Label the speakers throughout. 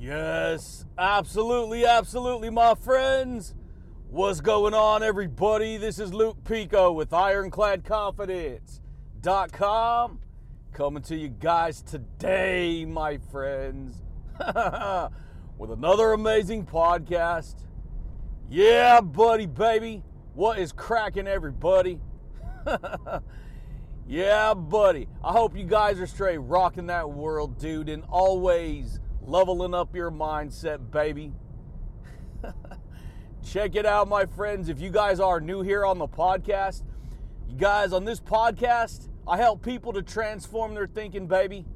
Speaker 1: Yes, absolutely, absolutely, my friends. What's going on, everybody? This is Luke Pico with IroncladConfidence.com coming to you guys today, my friends, with another amazing podcast. Yeah, buddy, baby. What is cracking, everybody? yeah, buddy. I hope you guys are straight rocking that world, dude, and always leveling up your mindset, baby. Check it out, my friends. If you guys are new here on the podcast, you guys, on this podcast, I help people to transform their thinking, baby.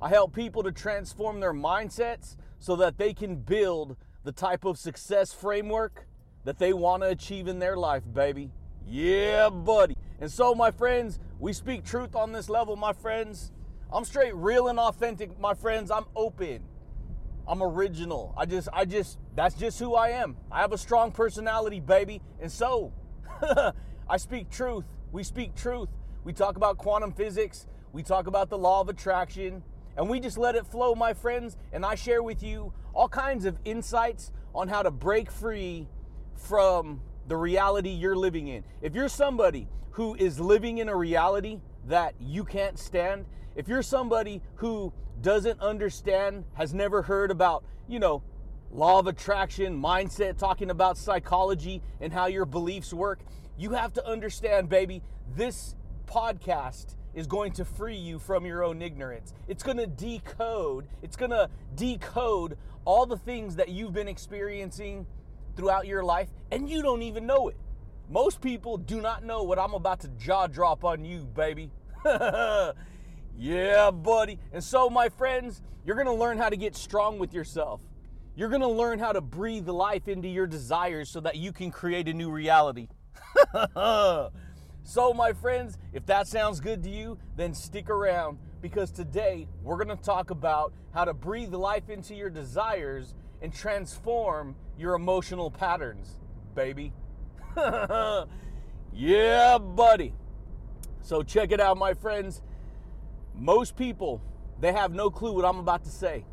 Speaker 1: I help people to transform their mindsets so that they can build the type of success framework that they want to achieve in their life, baby. Yeah, buddy. And so, my friends, we speak truth on this level, my friends. I'm straight real and authentic, my friends. I'm open. I'm original. I just, I just, that's just who I am. I have a strong personality, baby. And so, I speak truth. We speak truth. We talk about quantum physics. We talk about the law of attraction. And we just let it flow, my friends. And I share with you all kinds of insights on how to break free from the reality you're living in. If you're somebody who is living in a reality that you can't stand, if you're somebody who doesn't understand, has never heard about, you know, law of attraction, mindset, talking about psychology and how your beliefs work, you have to understand, baby, this podcast is going to free you from your own ignorance. It's going to decode, it's going to decode all the things that you've been experiencing throughout your life and you don't even know it. Most people do not know what I'm about to jaw drop on you, baby. yeah, buddy. And so, my friends, you're going to learn how to get strong with yourself. You're going to learn how to breathe life into your desires so that you can create a new reality. so, my friends, if that sounds good to you, then stick around because today we're going to talk about how to breathe life into your desires and transform your emotional patterns, baby. yeah, buddy. So check it out, my friends. Most people, they have no clue what I'm about to say.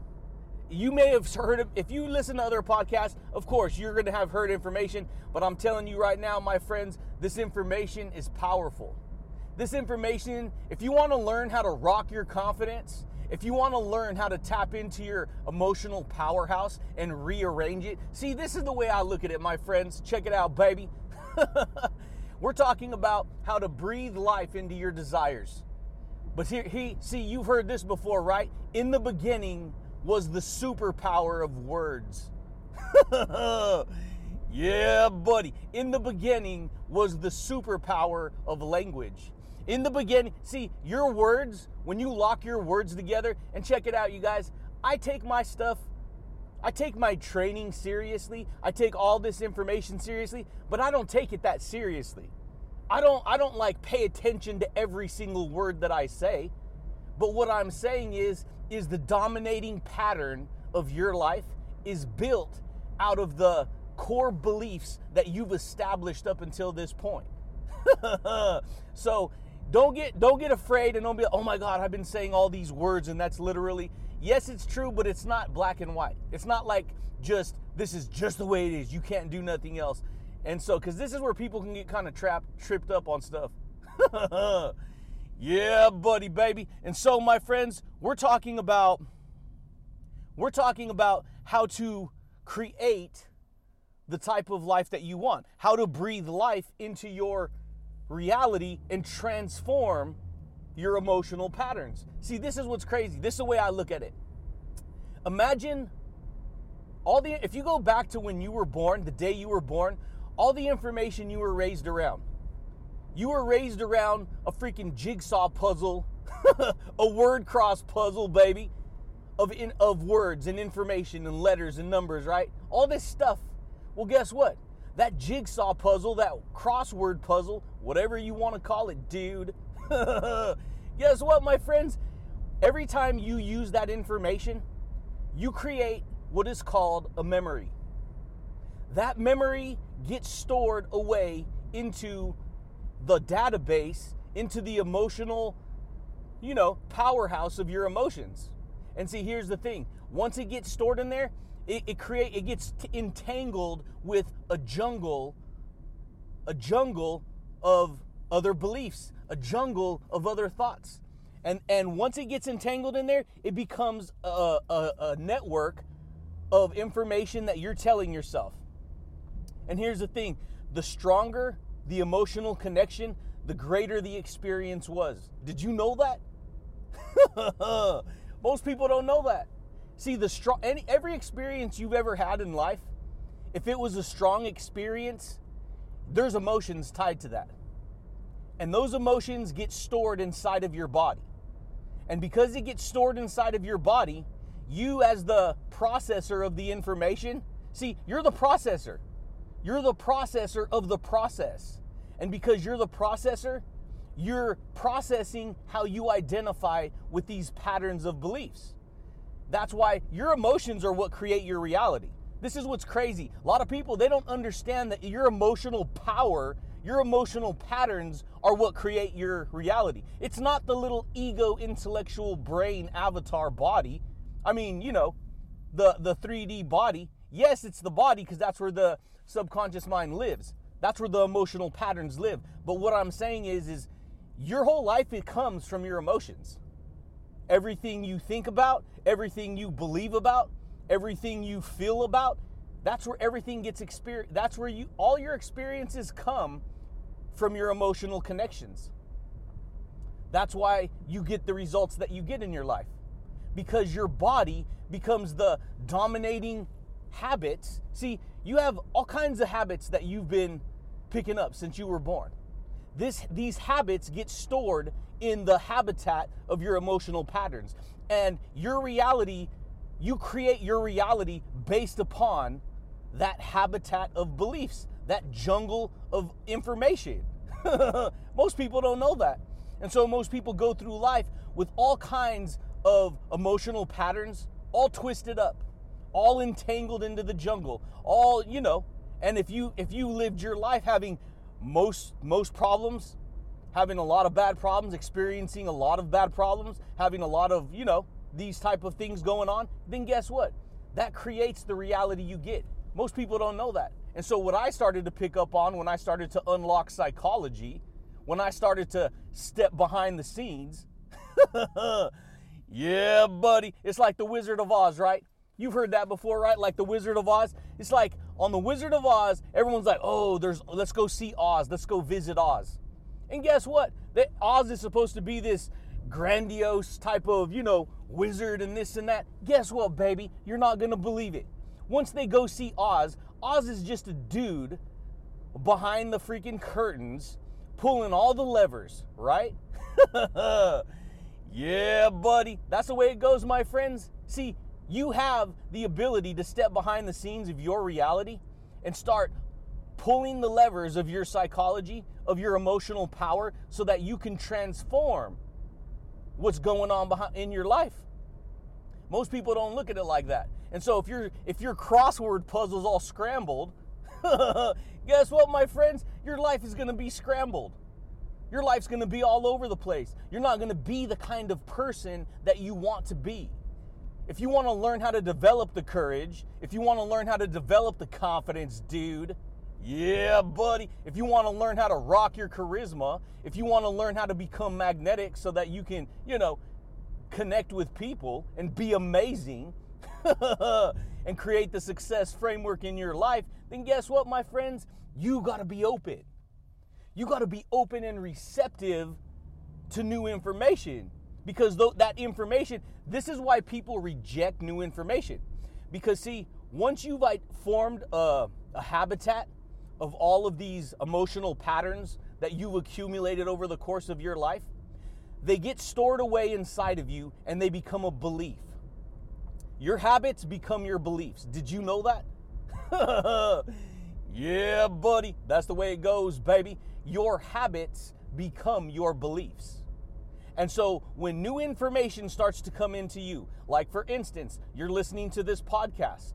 Speaker 1: You may have heard of, if you listen to other podcasts, of course, you're going to have heard information, but I'm telling you right now, my friends, this information is powerful. This information, if you want to learn how to rock your confidence, if you want to learn how to tap into your emotional powerhouse and rearrange it, see, this is the way I look at it, my friends. Check it out, baby. We're talking about how to breathe life into your desires. But here, he, see, you've heard this before, right? In the beginning was the superpower of words. yeah, buddy. In the beginning was the superpower of language. In the beginning, see, your words, when you lock your words together, and check it out, you guys, I take my stuff I take my training seriously. I take all this information seriously, but I don't take it that seriously. I don't I don't like pay attention to every single word that I say. But what I'm saying is is the dominating pattern of your life is built out of the core beliefs that you've established up until this point. so don't get don't get afraid and don't be oh my god i've been saying all these words and that's literally yes it's true but it's not black and white it's not like just this is just the way it is you can't do nothing else and so because this is where people can get kind of trapped tripped up on stuff yeah buddy baby and so my friends we're talking about we're talking about how to create the type of life that you want how to breathe life into your reality and transform your emotional patterns. See, this is what's crazy. This is the way I look at it. Imagine all the if you go back to when you were born, the day you were born, all the information you were raised around. You were raised around a freaking jigsaw puzzle, a word cross puzzle, baby, of in, of words and information and letters and numbers, right? All this stuff. Well, guess what? that jigsaw puzzle, that crossword puzzle, whatever you want to call it, dude. Guess what, my friends? Every time you use that information, you create what is called a memory. That memory gets stored away into the database, into the emotional, you know, powerhouse of your emotions. And see, here's the thing: once it gets stored in there, it, it create it gets t- entangled with a jungle, a jungle of other beliefs, a jungle of other thoughts. And, and once it gets entangled in there, it becomes a, a, a network of information that you're telling yourself. And here's the thing the stronger the emotional connection, the greater the experience was. Did you know that? Most people don't know that. See, the strong any every experience you've ever had in life, if it was a strong experience, there's emotions tied to that. And those emotions get stored inside of your body. And because it gets stored inside of your body, you as the processor of the information, see, you're the processor. You're the processor of the process. And because you're the processor, you're processing how you identify with these patterns of beliefs. That's why your emotions are what create your reality. This is what's crazy. A lot of people, they don't understand that your emotional power, your emotional patterns are what create your reality. It's not the little ego intellectual brain avatar body. I mean, you know, the the 3D body. Yes, it's the body because that's where the subconscious mind lives. That's where the emotional patterns live. But what I'm saying is is your whole life it comes from your emotions. Everything you think about, everything you believe about, everything you feel about, that's where everything gets experienced. That's where you all your experiences come from your emotional connections. That's why you get the results that you get in your life. Because your body becomes the dominating habits. See, you have all kinds of habits that you've been picking up since you were born. This, these habits get stored in the habitat of your emotional patterns. And your reality, you create your reality based upon that habitat of beliefs, that jungle of information. most people don't know that. And so most people go through life with all kinds of emotional patterns, all twisted up all entangled into the jungle, all, you know, and if you if you lived your life having most most problems, having a lot of bad problems, experiencing a lot of bad problems, having a lot of, you know, these type of things going on, then guess what? That creates the reality you get. Most people don't know that. And so what I started to pick up on when I started to unlock psychology, when I started to step behind the scenes, yeah, buddy, it's like the Wizard of Oz, right? You've heard that before, right? Like the Wizard of Oz. It's like on the Wizard of Oz, everyone's like, "Oh, there's let's go see Oz. Let's go visit Oz." And guess what? That Oz is supposed to be this grandiose type of, you know, wizard and this and that. Guess what, baby? You're not to believe it. Once they go see Oz, Oz is just a dude behind the freaking curtains pulling all the levers, right? yeah, buddy. That's the way it goes, my friends. See, you have the ability to step behind the scenes of your reality and start pulling the levers of your psychology, of your emotional power, so that you can transform what's going on behind, in your life. Most people don't look at it like that. And so if your if your crossword puzzle's all scrambled, guess what, my friends? Your life is going to be scrambled. Your life's going to be all over the place. You're not going to be the kind of person that you want to be if you want to learn how to develop the courage, if you want to learn how to develop the confidence, dude, yeah, buddy. If you want to learn how to rock your charisma, if you want to learn how to become magnetic so that you can, you know, connect with people and be amazing and create the success framework in your life, then guess what, my friends? You got to be open. You got to be open and receptive to new information because th- that information this is why people reject new information. Because see once you've like formed a, a habitat of all of these emotional patterns that you've accumulated over the course of your life they get stored away inside of you and they become a belief. Your habits become your beliefs. Did you know that? Yeah buddy. That's the way it goes baby. Your habits become your beliefs and so when new information starts to come into you, like for instance, you're listening to this podcast,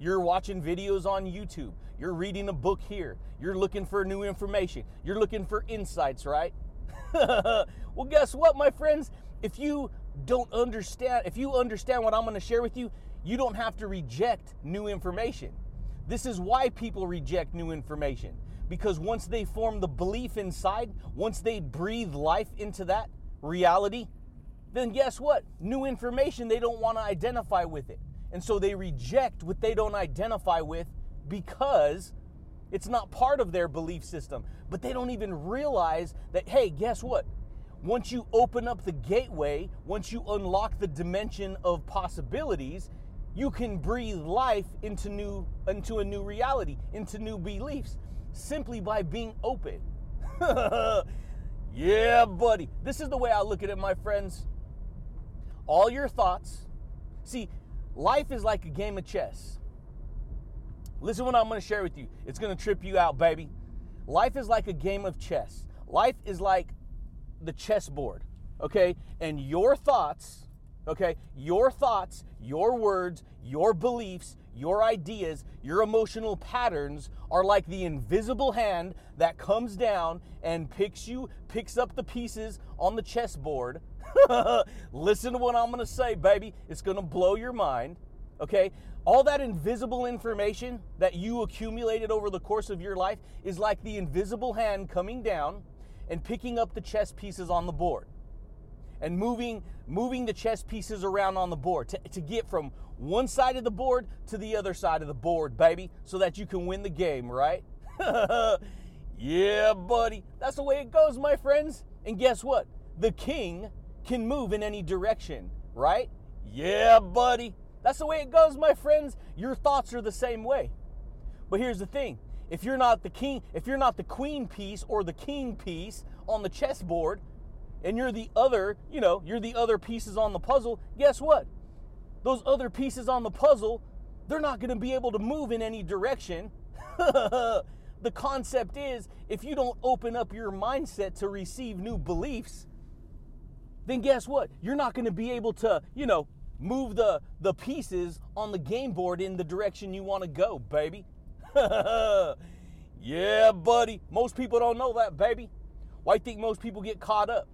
Speaker 1: you're watching videos on YouTube, you're reading a book here, you're looking for new information, you're looking for insights, right? well, guess what, my friends? If you don't understand, if you understand what I'm going to share with you, you don't have to reject new information. This is why people reject new information. Because once they form the belief inside, once they breathe life into that reality, then guess what? New information, they don't want to identify with it. And so they reject what they don't identify with because it's not part of their belief system. But they don't even realize that, hey, guess what? Once you open up the gateway, once you unlock the dimension of possibilities, you can breathe life into new into a new reality, into new beliefs simply by being open. yeah, buddy. This is the way I look at it, my friends. All your thoughts. See, life is like a game of chess. Listen what I'm going to share with you. It's going to trip you out, baby. Life is like a game of chess. Life is like the chessboard, okay? And your thoughts, okay? Your thoughts, your words, your beliefs, your ideas, your emotional patterns are like the invisible hand that comes down and picks you, picks up the pieces on the chessboard. Listen to what I'm gonna say, baby. It's gonna blow your mind. Okay? All that invisible information that you accumulated over the course of your life is like the invisible hand coming down and picking up the chess pieces on the board and moving moving the chess pieces around on the board to, to get from one side of the board to the other side of the board, baby, so that you can win the game, right? yeah, buddy. That's the way it goes, my friends. And guess what? The king can move in any direction, right? Yeah, buddy. That's the way it goes, my friends. Your thoughts are the same way. But here's the thing if you're not the king, if you're not the queen piece or the king piece on the chessboard, and you're the other, you know, you're the other pieces on the puzzle, guess what? Those other pieces on the puzzle, they're not going to be able to move in any direction. the concept is if you don't open up your mindset to receive new beliefs, then guess what? You're not going to be able to, you know, move the the pieces on the game board in the direction you want to go, baby. yeah, buddy. Most people don't know that, baby. Why think most people get caught up?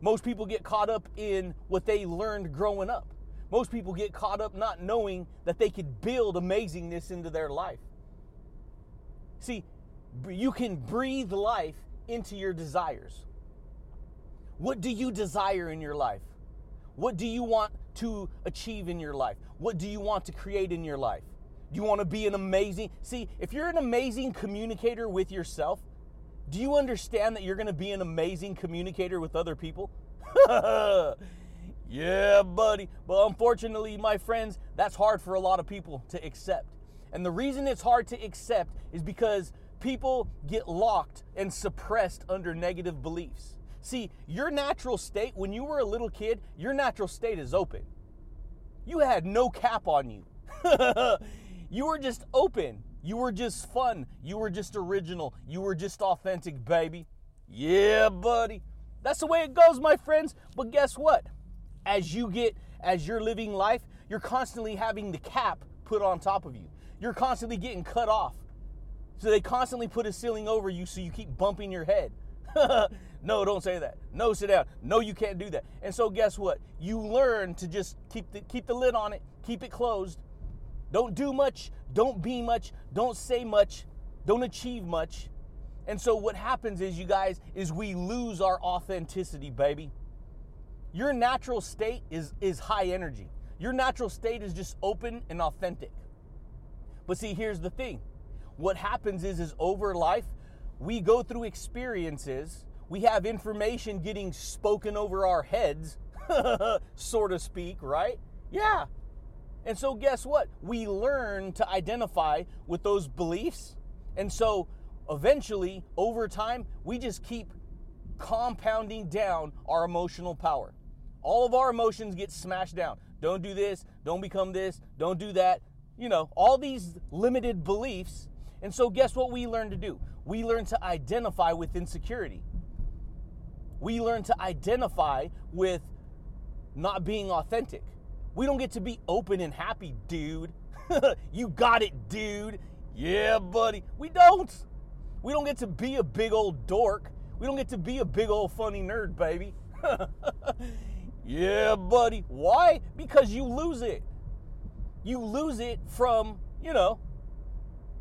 Speaker 1: Most people get caught up in what they learned growing up. Most people get caught up not knowing that they could build amazingness into their life. See, you can breathe life into your desires. What do you desire in your life? What do you want to achieve in your life? What do you want to create in your life? Do you want to be an amazing? See, if you're an amazing communicator with yourself, do you understand that you're going to be an amazing communicator with other people? yeah, buddy. But unfortunately, my friends, that's hard for a lot of people to accept. And the reason it's hard to accept is because people get locked and suppressed under negative beliefs. See, your natural state, when you were a little kid, your natural state is open. You had no cap on you. you were just open. You were just fun. You were just original. You were just authentic, baby. Yeah, buddy. That's the way it goes, my friends. But guess what? As you get, as you're living life, you're constantly having the cap put on top of you. You're constantly getting cut off. So they constantly put a ceiling over you so you keep bumping your head. no, don't say that. No, sit down. No, you can't do that. And so guess what? You learn to just keep the keep the lid on it, keep it closed, don't do much, don't be much, don't say much, don't achieve much. And so what happens is you guys is we lose our authenticity, baby. Your natural state is is high energy. Your natural state is just open and authentic. But see, here's the thing. What happens is is over life, we go through experiences, we have information getting spoken over our heads, so to speak, right? Yeah, and so, guess what? We learn to identify with those beliefs. And so, eventually, over time, we just keep compounding down our emotional power. All of our emotions get smashed down. Don't do this, don't become this, don't do that. You know, all these limited beliefs. And so, guess what we learn to do? We learn to identify with insecurity. We learn to identify with not being authentic. We don't get to be open and happy, dude. you got it, dude. Yeah, buddy. We don't. We don't get to be a big old dork. We don't get to be a big old funny nerd, baby. Yeah, buddy. Why? Because you lose it. You lose it from, you know,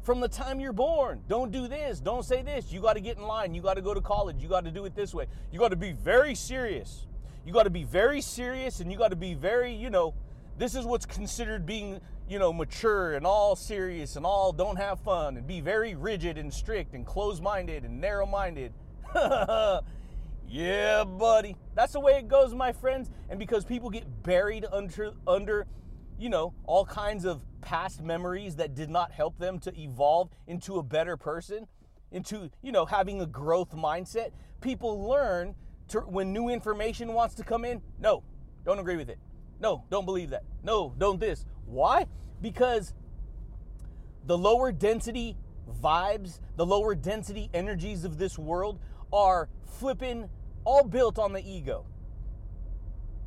Speaker 1: from the time you're born. Don't do this. Don't say this. You got to get in line. You got to go to college. You got to do it this way. You got to be very serious. You got to be very serious and you got to be very, you know, this is what's considered being, you know, mature and all serious and all don't have fun and be very rigid and strict and close minded and narrow minded. yeah, buddy. That's the way it goes, my friends. And because people get buried under, under, you know, all kinds of past memories that did not help them to evolve into a better person, into, you know, having a growth mindset, people learn to, when new information wants to come in, no, don't agree with it. No, don't believe that. No, don't this. Why? Because the lower density vibes, the lower density energies of this world are flipping all built on the ego.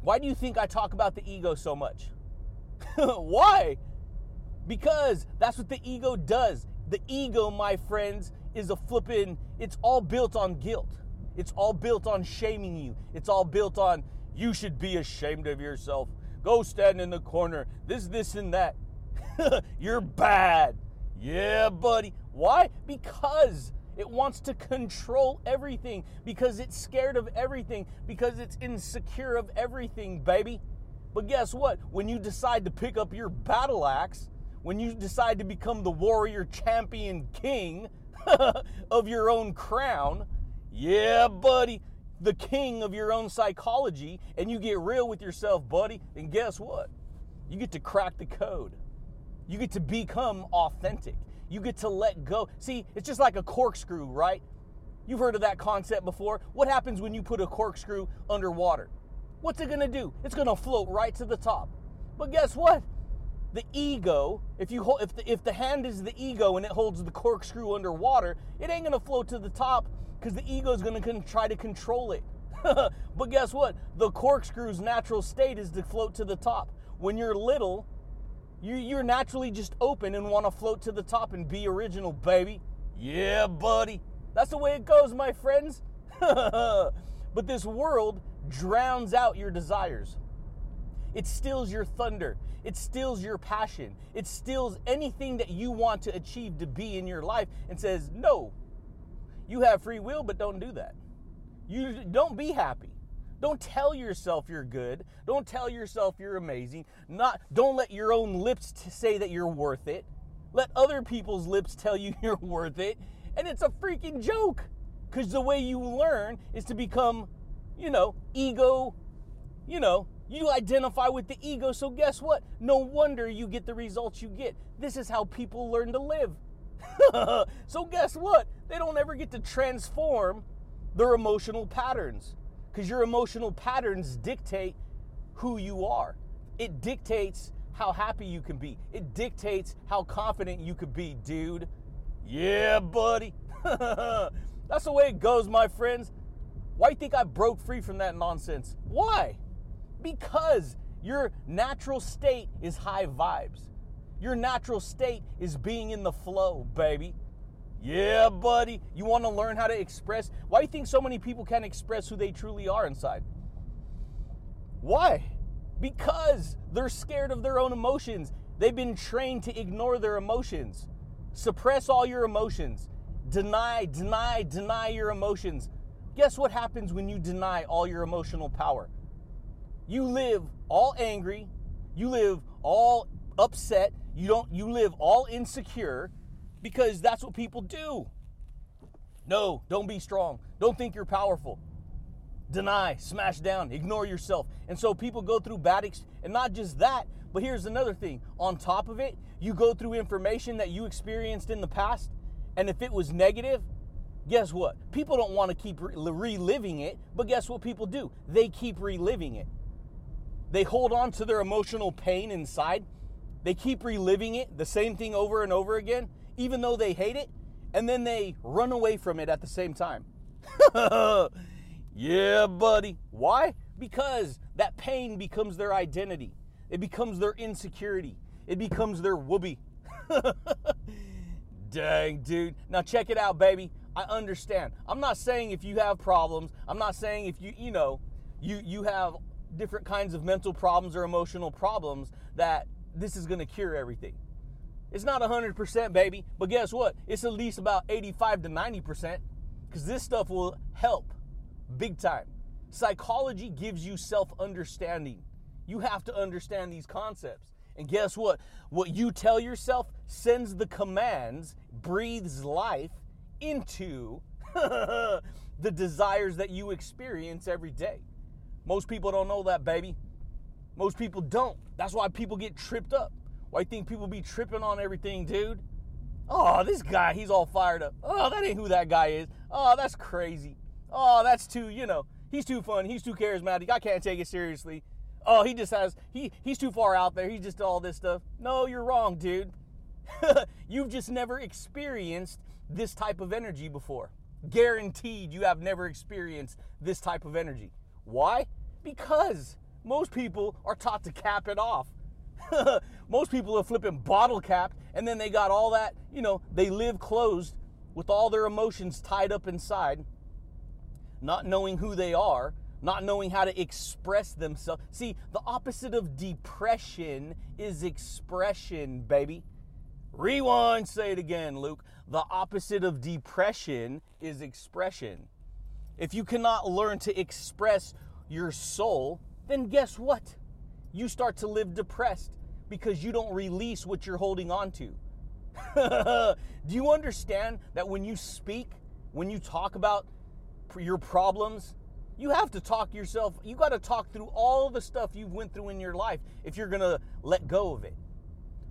Speaker 1: Why do you think I talk about the ego so much? Why? Because that's what the ego does. The ego, my friends, is a flipping, it's all built on guilt. It's all built on shaming you. It's all built on you should be ashamed of yourself. Go stand in the corner. This, this, and that. You're bad. Yeah, buddy. Why? Because it wants to control everything, because it's scared of everything, because it's insecure of everything, baby. But guess what? When you decide to pick up your battle axe, when you decide to become the warrior champion king of your own crown, yeah, buddy, the king of your own psychology, and you get real with yourself, buddy, then guess what? You get to crack the code. You get to become authentic. You get to let go. See, it's just like a corkscrew, right? You've heard of that concept before. What happens when you put a corkscrew underwater? What's it gonna do? It's gonna float right to the top. But guess what? The ego, if you hold, if the, if the hand is the ego and it holds the corkscrew underwater, it ain't gonna float to the top because the ego is going to try to control it. but guess what? The corkscrew's natural state is to float to the top. When you're little, you, you're naturally just open and want to float to the top and be original, baby. Yeah, buddy. That's the way it goes, my friends. but this world drowns out your desires. It steals your thunder. It steals your passion. It steals anything that you want to achieve to be in your life and says, no, you have free will, but don't do that. You don't be happy. Don't tell yourself you're good. Don't tell yourself you're amazing. Not don't let your own lips say that you're worth it. Let other people's lips tell you you're worth it. And it's a freaking joke. Cuz the way you learn is to become, you know, ego, you know, you identify with the ego. So guess what? No wonder you get the results you get. This is how people learn to live. so guess what? They don't ever get to transform their emotional patterns because your emotional patterns dictate who you are. It dictates how happy you can be. It dictates how confident you could be, dude. Yeah, buddy. That's the way it goes, my friends. Why do you think I broke free from that nonsense? Why? Because your natural state is high vibes. Your natural state is being in the flow, baby. Yeah, buddy. You want to learn how to express? Why do you think so many people can't express who they truly are inside? Why? Because they're scared of their own emotions. They've been trained to ignore their emotions. Suppress all your emotions. Deny, deny, deny your emotions. Guess what happens when you deny all your emotional power? You live all angry, you live all upset, you don't you live all insecure because that's what people do. No, don't be strong. Don't think you're powerful. Deny, smash down, ignore yourself. And so people go through bad ex- and not just that, but here's another thing. On top of it, you go through information that you experienced in the past, and if it was negative, guess what? People don't want to keep re- reliving it, but guess what people do? They keep reliving it. They hold on to their emotional pain inside they keep reliving it, the same thing over and over again, even though they hate it, and then they run away from it at the same time. yeah, buddy. Why? Because that pain becomes their identity. It becomes their insecurity. It becomes their whoopee. Dang, dude. Now check it out, baby. I understand. I'm not saying if you have problems, I'm not saying if you, you know, you you have different kinds of mental problems or emotional problems that this is going to cure everything. It's not 100%, baby, but guess what? It's at least about 85 to 90% because this stuff will help big time. Psychology gives you self understanding. You have to understand these concepts. And guess what? What you tell yourself sends the commands, breathes life into the desires that you experience every day. Most people don't know that, baby. Most people don't. That's why people get tripped up. Why you think people be tripping on everything, dude? Oh, this guy, he's all fired up. Oh, that ain't who that guy is. Oh, that's crazy. Oh, that's too, you know, he's too fun. He's too charismatic. I can't take it seriously. Oh, he just has, he he's too far out there. He's just all this stuff. No, you're wrong, dude. You've just never experienced this type of energy before. Guaranteed you have never experienced this type of energy. Why? Because most people are taught to cap it off. most people are flipping bottle cap and then they got all that, you know, they live closed with all their emotions tied up inside, not knowing who they are, not knowing how to express themselves. See, the opposite of depression is expression, baby. Rewind, say it again, Luke. The opposite of depression is expression. If you cannot learn to express your soul, then guess what? You start to live depressed because you don't release what you're holding on to. Do you understand that when you speak, when you talk about your problems, you have to talk yourself, you got to talk through all the stuff you've went through in your life if you're going to let go of it.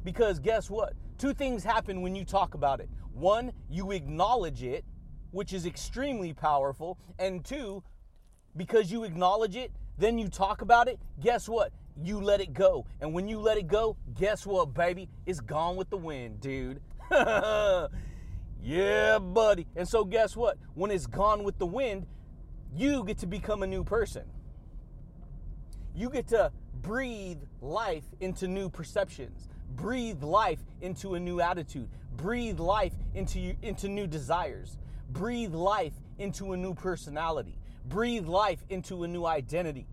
Speaker 1: Because guess what? Two things happen when you talk about it. One, you acknowledge it, which is extremely powerful, and two, because you acknowledge it, then you talk about it, guess what? You let it go. And when you let it go, guess what, baby? It's gone with the wind, dude. yeah, buddy. And so, guess what? When it's gone with the wind, you get to become a new person. You get to breathe life into new perceptions, breathe life into a new attitude, breathe life into, you, into new desires, breathe life into a new personality, breathe life into a new identity,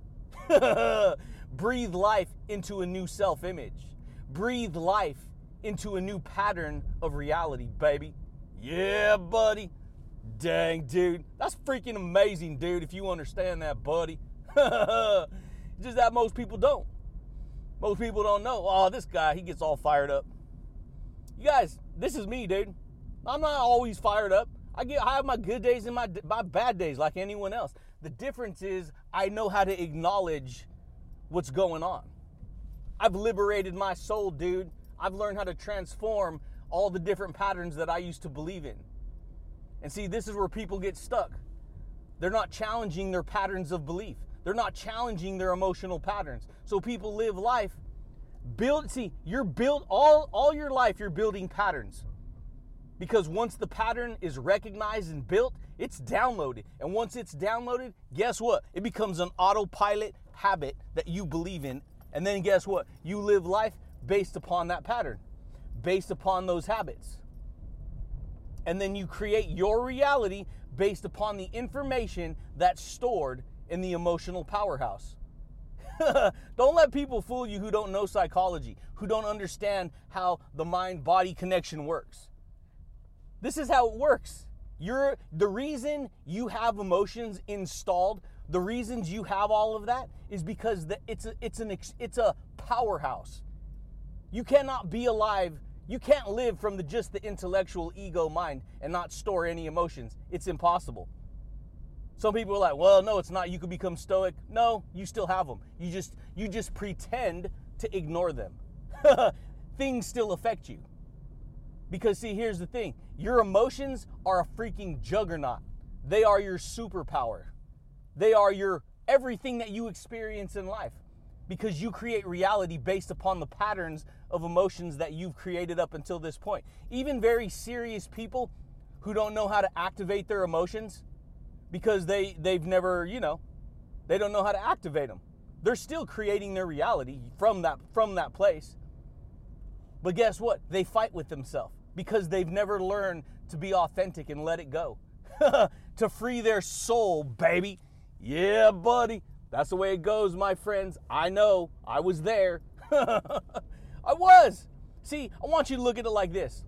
Speaker 1: breathe life into a new self image, breathe life into a new pattern of reality, baby. Yeah, buddy. Dang, dude. That's freaking amazing, dude, if you understand that, buddy. Just that most people don't. Most people don't know. Oh, this guy, he gets all fired up. You guys, this is me, dude. I'm not always fired up. I get I have my good days and my my bad days like anyone else. The difference is I know how to acknowledge what's going on. I've liberated my soul, dude. I've learned how to transform all the different patterns that I used to believe in. And see, this is where people get stuck. They're not challenging their patterns of belief. They're not challenging their emotional patterns. So people live life build see, you're built all all your life you're building patterns. Because once the pattern is recognized and built, it's downloaded. And once it's downloaded, guess what? It becomes an autopilot habit that you believe in. And then guess what? You live life based upon that pattern, based upon those habits. And then you create your reality based upon the information that's stored in the emotional powerhouse. don't let people fool you who don't know psychology, who don't understand how the mind body connection works. This is how it works. You're the reason you have emotions installed, the reasons you have all of that is because the, it's a, it's an it's a powerhouse. You cannot be alive. You can't live from the just the intellectual ego mind and not store any emotions. It's impossible. Some people are like, "Well, no, it's not. You could become stoic." No, you still have them. You just you just pretend to ignore them. Things still affect you. Because see, here's the thing. Your emotions are a freaking juggernaut. They are your superpower. They are your everything that you experience in life because you create reality based upon the patterns of emotions that you've created up until this point. Even very serious people who don't know how to activate their emotions, because they they've never, you know, they don't know how to activate them. They're still creating their reality from that from that place. But guess what? They fight with themselves because they've never learned to be authentic and let it go. to free their soul, baby. Yeah, buddy. That's the way it goes, my friends. I know. I was there. I was. See, I want you to look at it like this.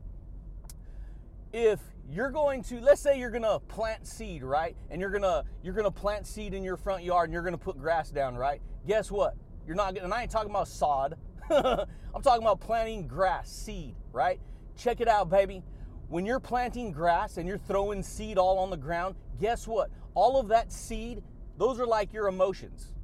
Speaker 1: If you're going to let's say you're going to plant seed, right? And you're going to you're going to plant seed in your front yard and you're going to put grass down, right? Guess what? You're not and I ain't talking about sod. I'm talking about planting grass, seed, right? Check it out, baby. When you're planting grass and you're throwing seed all on the ground, guess what? All of that seed, those are like your emotions.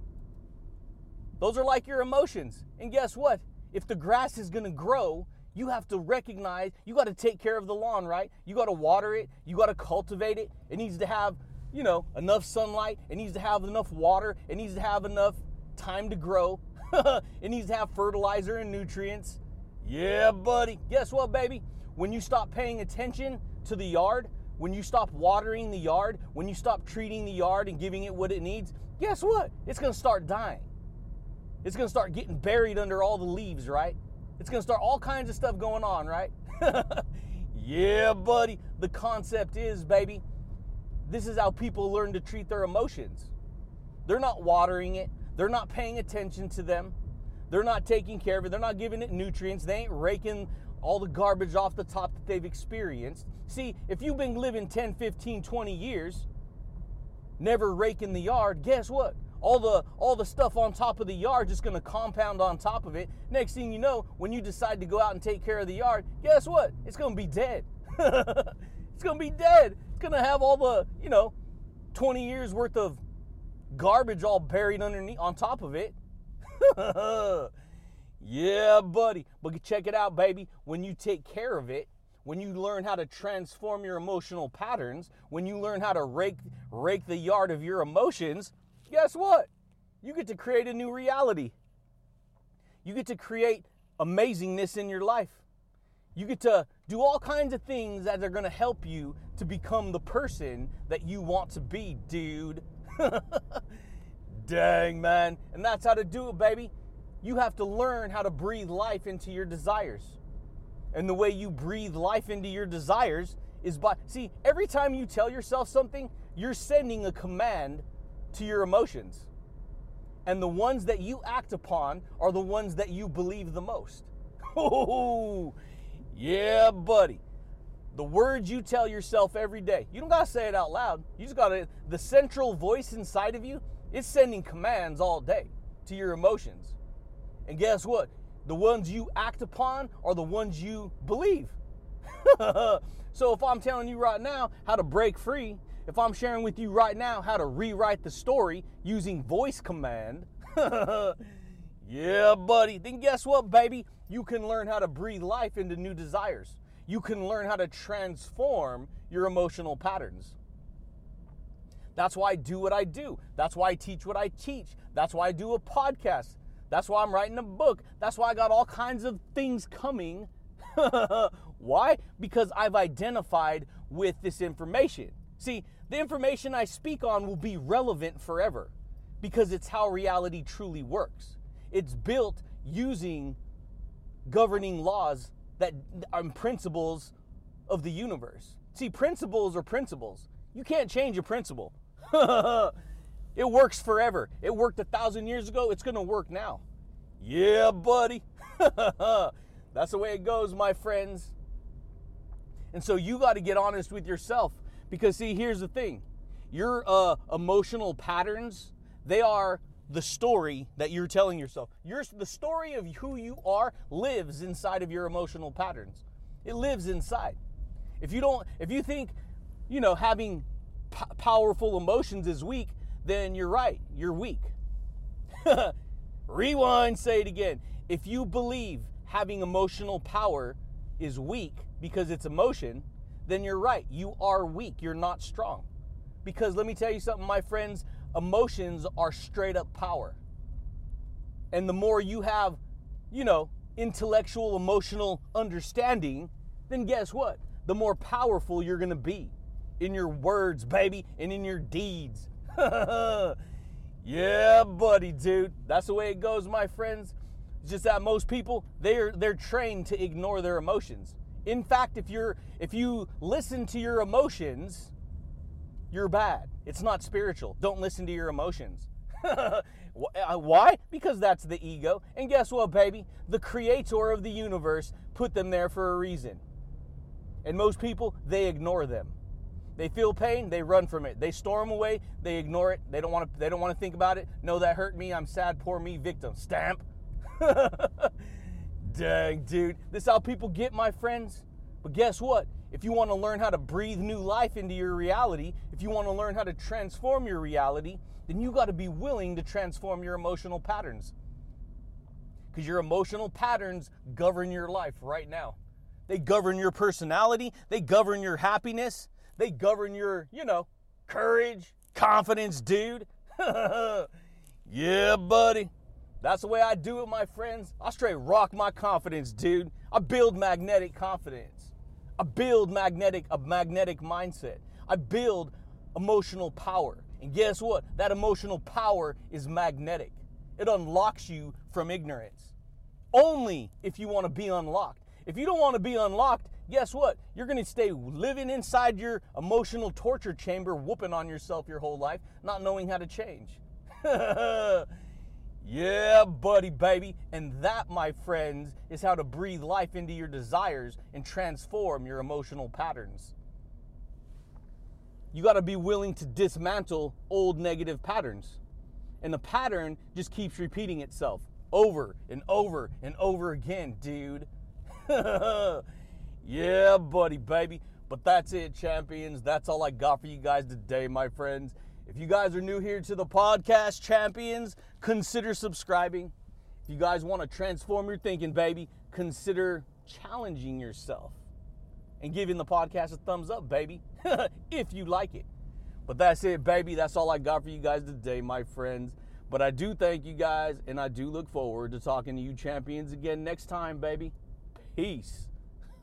Speaker 1: Those are like your emotions. And guess what? If the grass is going to grow, you have to recognize, you got to take care of the lawn, right? You got to water it, you got to cultivate it. It needs to have, you know, enough sunlight, it needs to have enough water, it needs to have enough time to grow. it needs to have fertilizer and nutrients. Yeah, buddy. Guess what, baby? When you stop paying attention to the yard, when you stop watering the yard, when you stop treating the yard and giving it what it needs, guess what? It's going to start dying. It's going to start getting buried under all the leaves, right? It's going to start all kinds of stuff going on, right? yeah, buddy. The concept is, baby, this is how people learn to treat their emotions. They're not watering it, they're not paying attention to them. They're not taking care of it. They're not giving it nutrients. They ain't raking all the garbage off the top that they've experienced. See, if you've been living 10, 15, 20 years, never raking the yard, guess what? All the all the stuff on top of the yard just going to compound on top of it. Next thing you know, when you decide to go out and take care of the yard, guess what? It's going to be dead. it's going to be dead. It's going to have all the, you know, 20 years worth of garbage all buried underneath on top of it. yeah, buddy. But check it out, baby. When you take care of it, when you learn how to transform your emotional patterns, when you learn how to rake rake the yard of your emotions, guess what? You get to create a new reality. You get to create amazingness in your life. You get to do all kinds of things that are going to help you to become the person that you want to be, dude. Dang, man. And that's how to do it, baby. You have to learn how to breathe life into your desires. And the way you breathe life into your desires is by, see, every time you tell yourself something, you're sending a command to your emotions. And the ones that you act upon are the ones that you believe the most. Oh, yeah, buddy. The words you tell yourself every day. You don't got to say it out loud. You just got to, the central voice inside of you, it's sending commands all day to your emotions. And guess what? The ones you act upon are the ones you believe. so if I'm telling you right now how to break free, if I'm sharing with you right now how to rewrite the story using voice command, yeah, buddy, then guess what, baby? You can learn how to breathe life into new desires you can learn how to transform your emotional patterns. That's why I do what I do. That's why I teach what I teach. That's why I do a podcast. That's why I'm writing a book. That's why I got all kinds of things coming. why? Because I've identified with this information. See, the information I speak on will be relevant forever because it's how reality truly works. It's built using governing laws that are principles of the universe. See, principles are principles. You can't change a principle. it works forever. It worked a thousand years ago. It's going to work now. Yeah, buddy. That's the way it goes, my friends. And so you got to get honest with yourself because, see, here's the thing your uh, emotional patterns, they are the story that you're telling yourself. Your, the story of who you are lives inside of your emotional patterns. It lives inside. If you don't, if you think, you know, having powerful emotions is weak, then you're right. You're weak. Rewind, say it again. If you believe having emotional power is weak because it's emotion, then you're right. You are weak. You're not strong. Because let me tell you something, my friends, emotions are straight up power. And the more you have, you know, intellectual, emotional understanding, then guess what? The more powerful you're going to be in your words, baby, and in your deeds. yeah, buddy, dude. That's the way it goes, my friends. It's just that most people they're they're trained to ignore their emotions. In fact, if you're if you listen to your emotions, you're bad. It's not spiritual. Don't listen to your emotions. Uh, why? Because that's the ego. And guess what, baby? The creator of the universe put them there for a reason. And most people, they ignore them. They feel pain, they run from it. They storm away, they ignore it. They don't want to they don't want to think about it. No, that hurt me. I'm sad, poor me, victim. Stamp. Dang, dude. This is how people get, my friends. But guess what? If you want to learn how to breathe new life into your reality, if you want to learn how to transform your reality, then you got to be willing to transform your emotional patterns. Because your emotional patterns govern your life right now. They govern your personality, they govern your happiness, they govern your, you know, courage, confidence, dude. yeah, buddy. That's the way I do it, my friends. I straight rock my confidence, dude. I build magnetic confidence. I build magnetic a magnetic mindset. I build emotional power. And guess what? That emotional power is magnetic. It unlocks you from ignorance. Only if you want to be unlocked. If you don't want to be unlocked, guess what? You're going to stay living inside your emotional torture chamber, whooping on yourself your whole life, not knowing how to change. yeah, buddy, baby. And that, my friends, is how to breathe life into your desires and transform your emotional patterns. You got to be willing to dismantle old negative patterns. And the pattern just keeps repeating itself over and over and over again, dude. Yeah, buddy, baby. But that's it, champions. That's all I got for you guys today, my friends. If you guys are new here to the podcast, champions, consider subscribing. If you guys want to transform your thinking, baby, consider challenging yourself and giving the podcast a thumbs up, baby, if you like it. But that's it, baby. That's all I got for you guys today, my friends. But I do thank you guys, and I do look forward to talking to you champions again next time, baby. Peace.